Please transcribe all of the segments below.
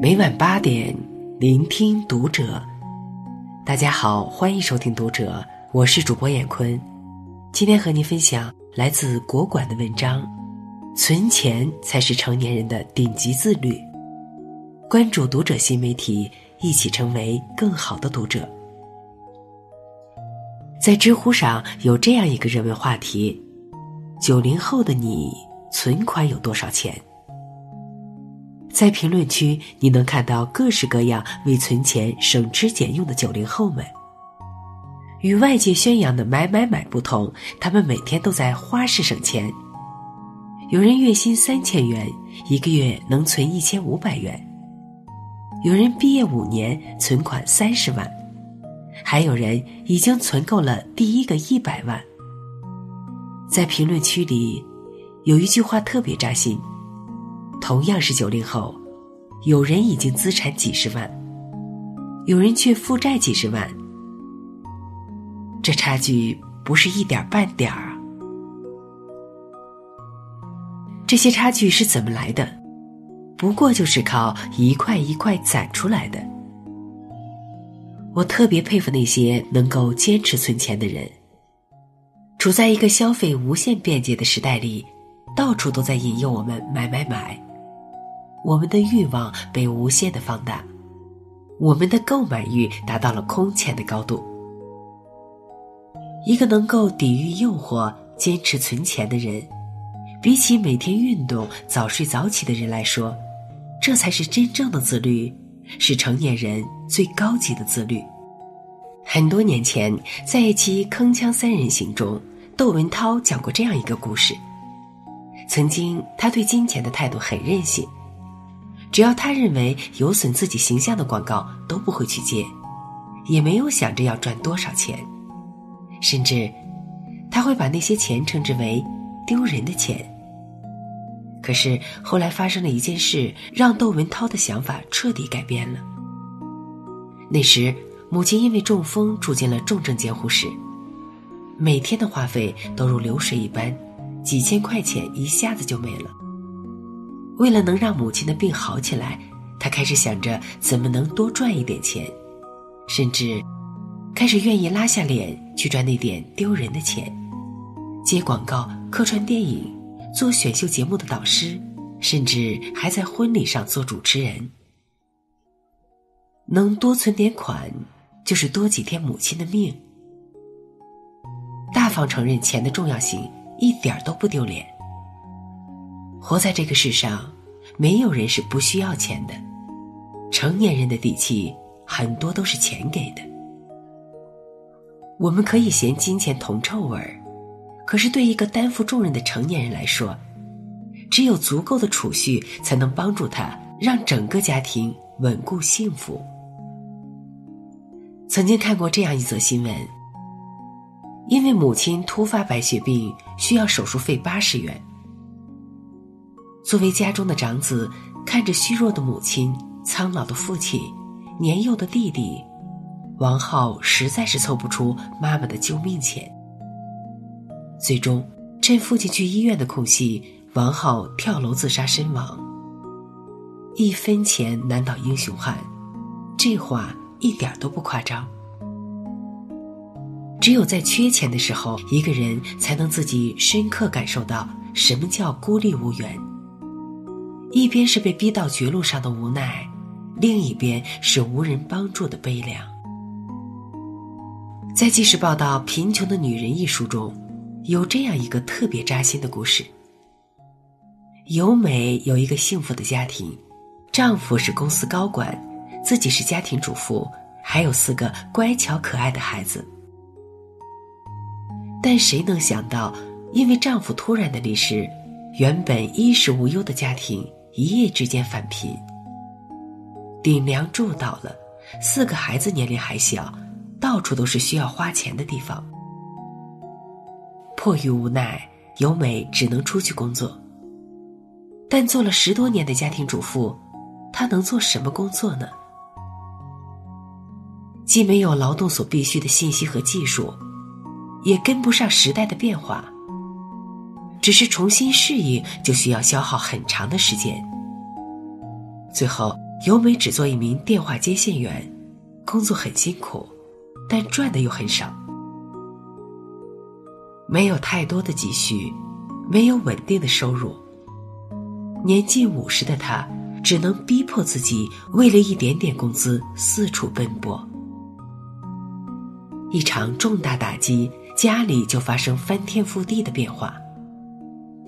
每晚八点，聆听读者。大家好，欢迎收听《读者》，我是主播闫坤。今天和您分享来自国馆的文章：存钱才是成年人的顶级自律。关注《读者》新媒体，一起成为更好的读者。在知乎上有这样一个热门话题：九零后的你存款有多少钱？在评论区，你能看到各式各样为存钱省吃俭用的九零后们。与外界宣扬的买买买不同，他们每天都在花式省钱。有人月薪三千元，一个月能存一千五百元；有人毕业五年，存款三十万；还有人已经存够了第一个一百万。在评论区里，有一句话特别扎心。同样是九零后，有人已经资产几十万，有人却负债几十万，这差距不是一点半点儿啊！这些差距是怎么来的？不过就是靠一块一块攒出来的。我特别佩服那些能够坚持存钱的人。处在一个消费无限便捷的时代里，到处都在引诱我们买买买。我们的欲望被无限的放大，我们的购买欲达到了空前的高度。一个能够抵御诱惑、坚持存钱的人，比起每天运动、早睡早起的人来说，这才是真正的自律，是成年人最高级的自律。很多年前，在一期《铿锵三人行》中，窦文涛讲过这样一个故事：曾经，他对金钱的态度很任性。只要他认为有损自己形象的广告都不会去接，也没有想着要赚多少钱，甚至他会把那些钱称之为丢人的钱。可是后来发生了一件事，让窦文涛的想法彻底改变了。那时母亲因为中风住进了重症监护室，每天的花费都如流水一般，几千块钱一下子就没了。为了能让母亲的病好起来，他开始想着怎么能多赚一点钱，甚至开始愿意拉下脸去赚那点丢人的钱，接广告、客串电影、做选秀节目的导师，甚至还在婚礼上做主持人。能多存点款，就是多几天母亲的命。大方承认钱的重要性，一点都不丢脸。活在这个世上，没有人是不需要钱的。成年人的底气很多都是钱给的。我们可以嫌金钱铜臭味儿，可是对一个担负重任的成年人来说，只有足够的储蓄才能帮助他让整个家庭稳固幸福。曾经看过这样一则新闻：因为母亲突发白血病，需要手术费八十元。作为家中的长子，看着虚弱的母亲、苍老的父亲、年幼的弟弟，王浩实在是凑不出妈妈的救命钱。最终，趁父亲去医院的空隙，王浩跳楼自杀身亡。一分钱难倒英雄汉，这话一点都不夸张。只有在缺钱的时候，一个人才能自己深刻感受到什么叫孤立无援。一边是被逼到绝路上的无奈，另一边是无人帮助的悲凉。在《纪实报道：贫穷的女人》一书中，有这样一个特别扎心的故事。由美有一个幸福的家庭，丈夫是公司高管，自己是家庭主妇，还有四个乖巧可爱的孩子。但谁能想到，因为丈夫突然的离世，原本衣食无忧的家庭。一夜之间返贫，顶梁柱倒了，四个孩子年龄还小，到处都是需要花钱的地方。迫于无奈，由美只能出去工作。但做了十多年的家庭主妇，她能做什么工作呢？既没有劳动所必需的信息和技术，也跟不上时代的变化。只是重新适应，就需要消耗很长的时间。最后，由美只做一名电话接线员，工作很辛苦，但赚的又很少，没有太多的积蓄，没有稳定的收入。年近五十的他，只能逼迫自己为了一点点工资四处奔波。一场重大打击，家里就发生翻天覆地的变化。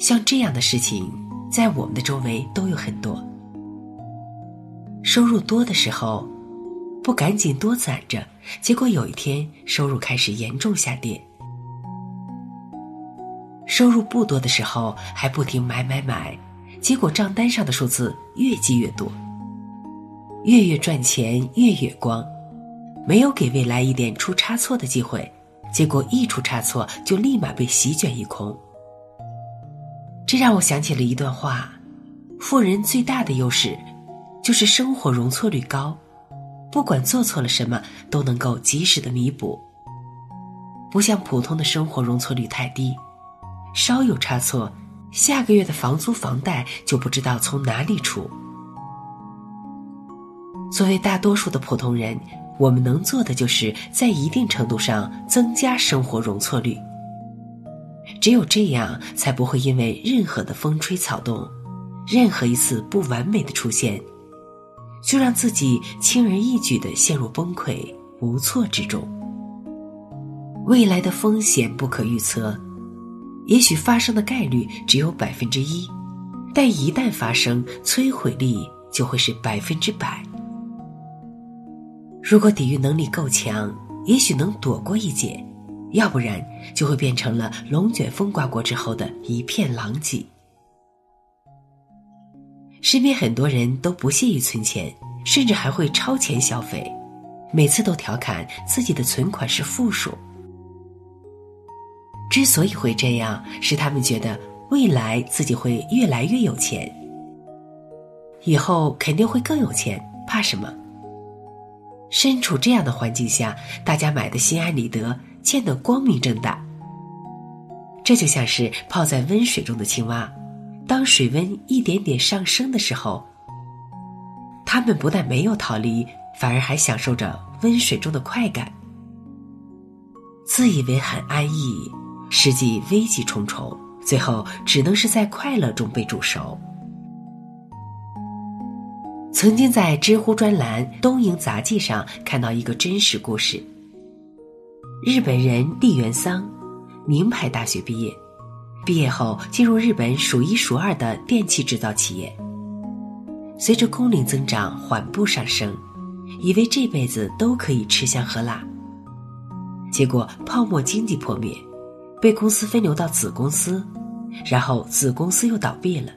像这样的事情，在我们的周围都有很多。收入多的时候，不赶紧多攒着，结果有一天收入开始严重下跌；收入不多的时候，还不停买买买，结果账单上的数字越积越多，月月赚钱月月光，没有给未来一点出差错的机会，结果一出差错就立马被席卷一空。这让我想起了一段话：富人最大的优势，就是生活容错率高，不管做错了什么都能够及时的弥补。不像普通的生活容错率太低，稍有差错，下个月的房租房贷就不知道从哪里出。作为大多数的普通人，我们能做的就是在一定程度上增加生活容错率。只有这样，才不会因为任何的风吹草动，任何一次不完美的出现，就让自己轻而易举的陷入崩溃无措之中。未来的风险不可预测，也许发生的概率只有百分之一，但一旦发生，摧毁力就会是百分之百。如果抵御能力够强，也许能躲过一劫。要不然就会变成了龙卷风刮过之后的一片狼藉。身边很多人都不屑于存钱，甚至还会超前消费，每次都调侃自己的存款是负数。之所以会这样，是他们觉得未来自己会越来越有钱，以后肯定会更有钱，怕什么？身处这样的环境下，大家买的心安理得。见得光明正大。这就像是泡在温水中的青蛙，当水温一点点上升的时候，它们不但没有逃离，反而还享受着温水中的快感。自以为很安逸，实际危机重重，最后只能是在快乐中被煮熟。曾经在知乎专栏《东瀛杂记》上看到一个真实故事。日本人立原桑，名牌大学毕业，毕业后进入日本数一数二的电器制造企业。随着工龄增长缓步上升，以为这辈子都可以吃香喝辣。结果泡沫经济破灭，被公司分流到子公司，然后子公司又倒闭了，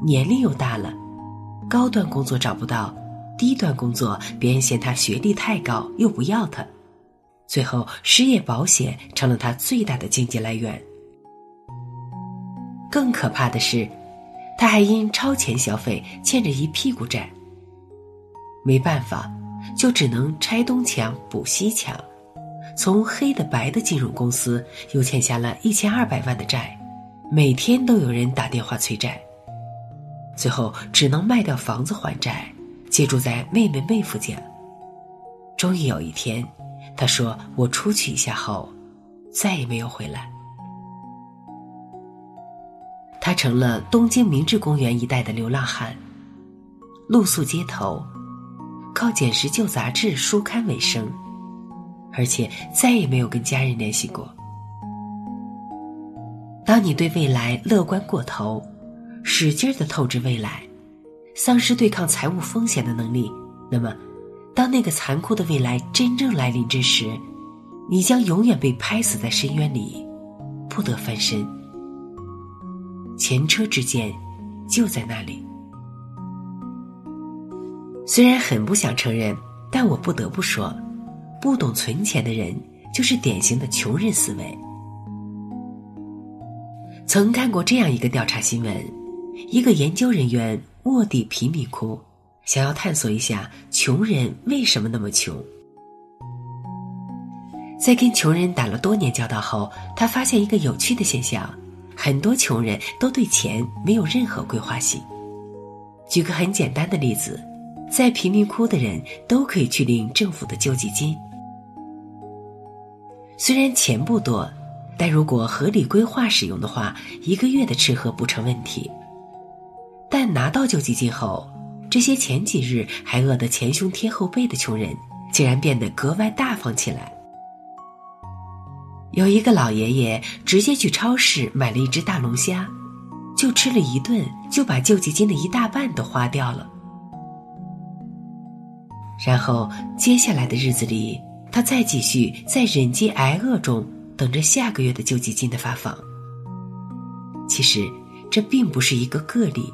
年龄又大了，高端工作找不到，低端工作别人嫌他学历太高又不要他。最后，失业保险成了他最大的经济来源。更可怕的是，他还因超前消费欠着一屁股债。没办法，就只能拆东墙补西墙，从黑的白的金融公司又欠下了一千二百万的债，每天都有人打电话催债。最后，只能卖掉房子还债，借住在妹妹妹夫家。终于有一天。他说：“我出去一下后，再也没有回来。他成了东京明治公园一带的流浪汉，露宿街头，靠捡拾旧杂志、书刊为生，而且再也没有跟家人联系过。当你对未来乐观过头，使劲的透支未来，丧失对抗财务风险的能力，那么……”当那个残酷的未来真正来临之时，你将永远被拍死在深渊里，不得翻身。前车之鉴就在那里。虽然很不想承认，但我不得不说，不懂存钱的人就是典型的穷人思维。曾看过这样一个调查新闻：一个研究人员卧底贫民窟。想要探索一下穷人为什么那么穷。在跟穷人打了多年交道后，他发现一个有趣的现象：很多穷人都对钱没有任何规划性。举个很简单的例子，在贫民窟的人都可以去领政府的救济金。虽然钱不多，但如果合理规划使用的话，一个月的吃喝不成问题。但拿到救济金后，这些前几日还饿得前胸贴后背的穷人，竟然变得格外大方起来。有一个老爷爷直接去超市买了一只大龙虾，就吃了一顿，就把救济金的一大半都花掉了。然后接下来的日子里。他再继续在忍饥挨饿中等着下个月的救济金的发放。其实，这并不是一个个例。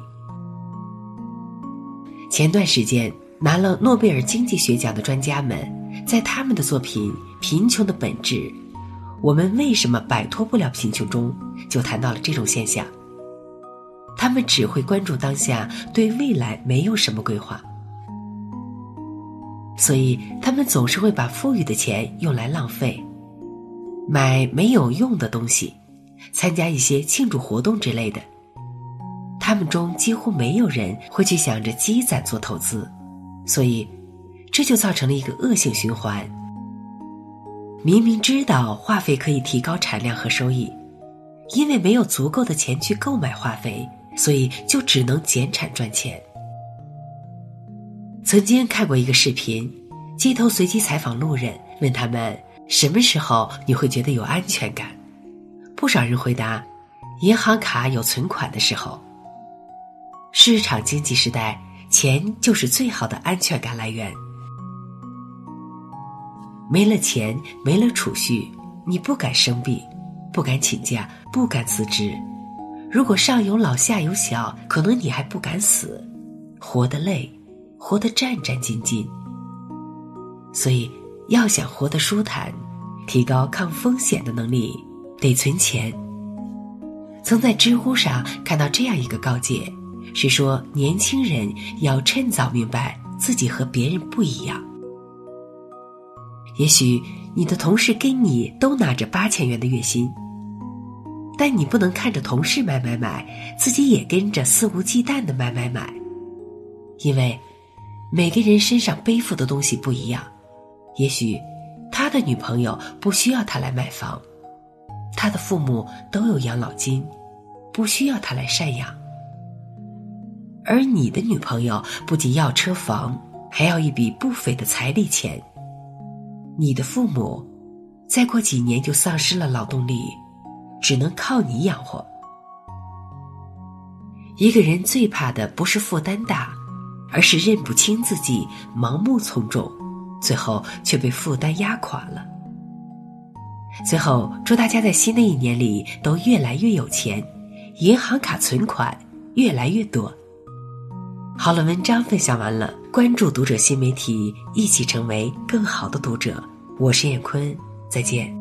前段时间拿了诺贝尔经济学奖的专家们，在他们的作品《贫穷的本质：我们为什么摆脱不了贫穷》中，就谈到了这种现象。他们只会关注当下，对未来没有什么规划。所以，他们总是会把富裕的钱用来浪费，买没有用的东西，参加一些庆祝活动之类的。他们中几乎没有人会去想着积攒做投资，所以，这就造成了一个恶性循环。明明知道化肥可以提高产量和收益，因为没有足够的钱去购买化肥，所以就只能减产赚钱。曾经看过一个视频，街头随机采访路人，问他们什么时候你会觉得有安全感？不少人回答：银行卡有存款的时候。市场经济时代，钱就是最好的安全感来源。没了钱，没了储蓄，你不敢生病，不敢请假，不敢辞职。如果上有老下有小，可能你还不敢死，活得累。活得战战兢兢，所以要想活得舒坦，提高抗风险的能力，得存钱。曾在知乎上看到这样一个告诫，是说年轻人要趁早明白自己和别人不一样。也许你的同事跟你都拿着八千元的月薪，但你不能看着同事买买买，自己也跟着肆无忌惮的买买买，因为。每个人身上背负的东西不一样，也许他的女朋友不需要他来买房，他的父母都有养老金，不需要他来赡养。而你的女朋友不仅要车房，还要一笔不菲的彩礼钱。你的父母再过几年就丧失了劳动力，只能靠你养活。一个人最怕的不是负担大。而是认不清自己，盲目从众，最后却被负担压垮了。最后，祝大家在新的一年里都越来越有钱，银行卡存款越来越多。好了，文章分享完了，关注读者新媒体，一起成为更好的读者。我是艳坤，再见。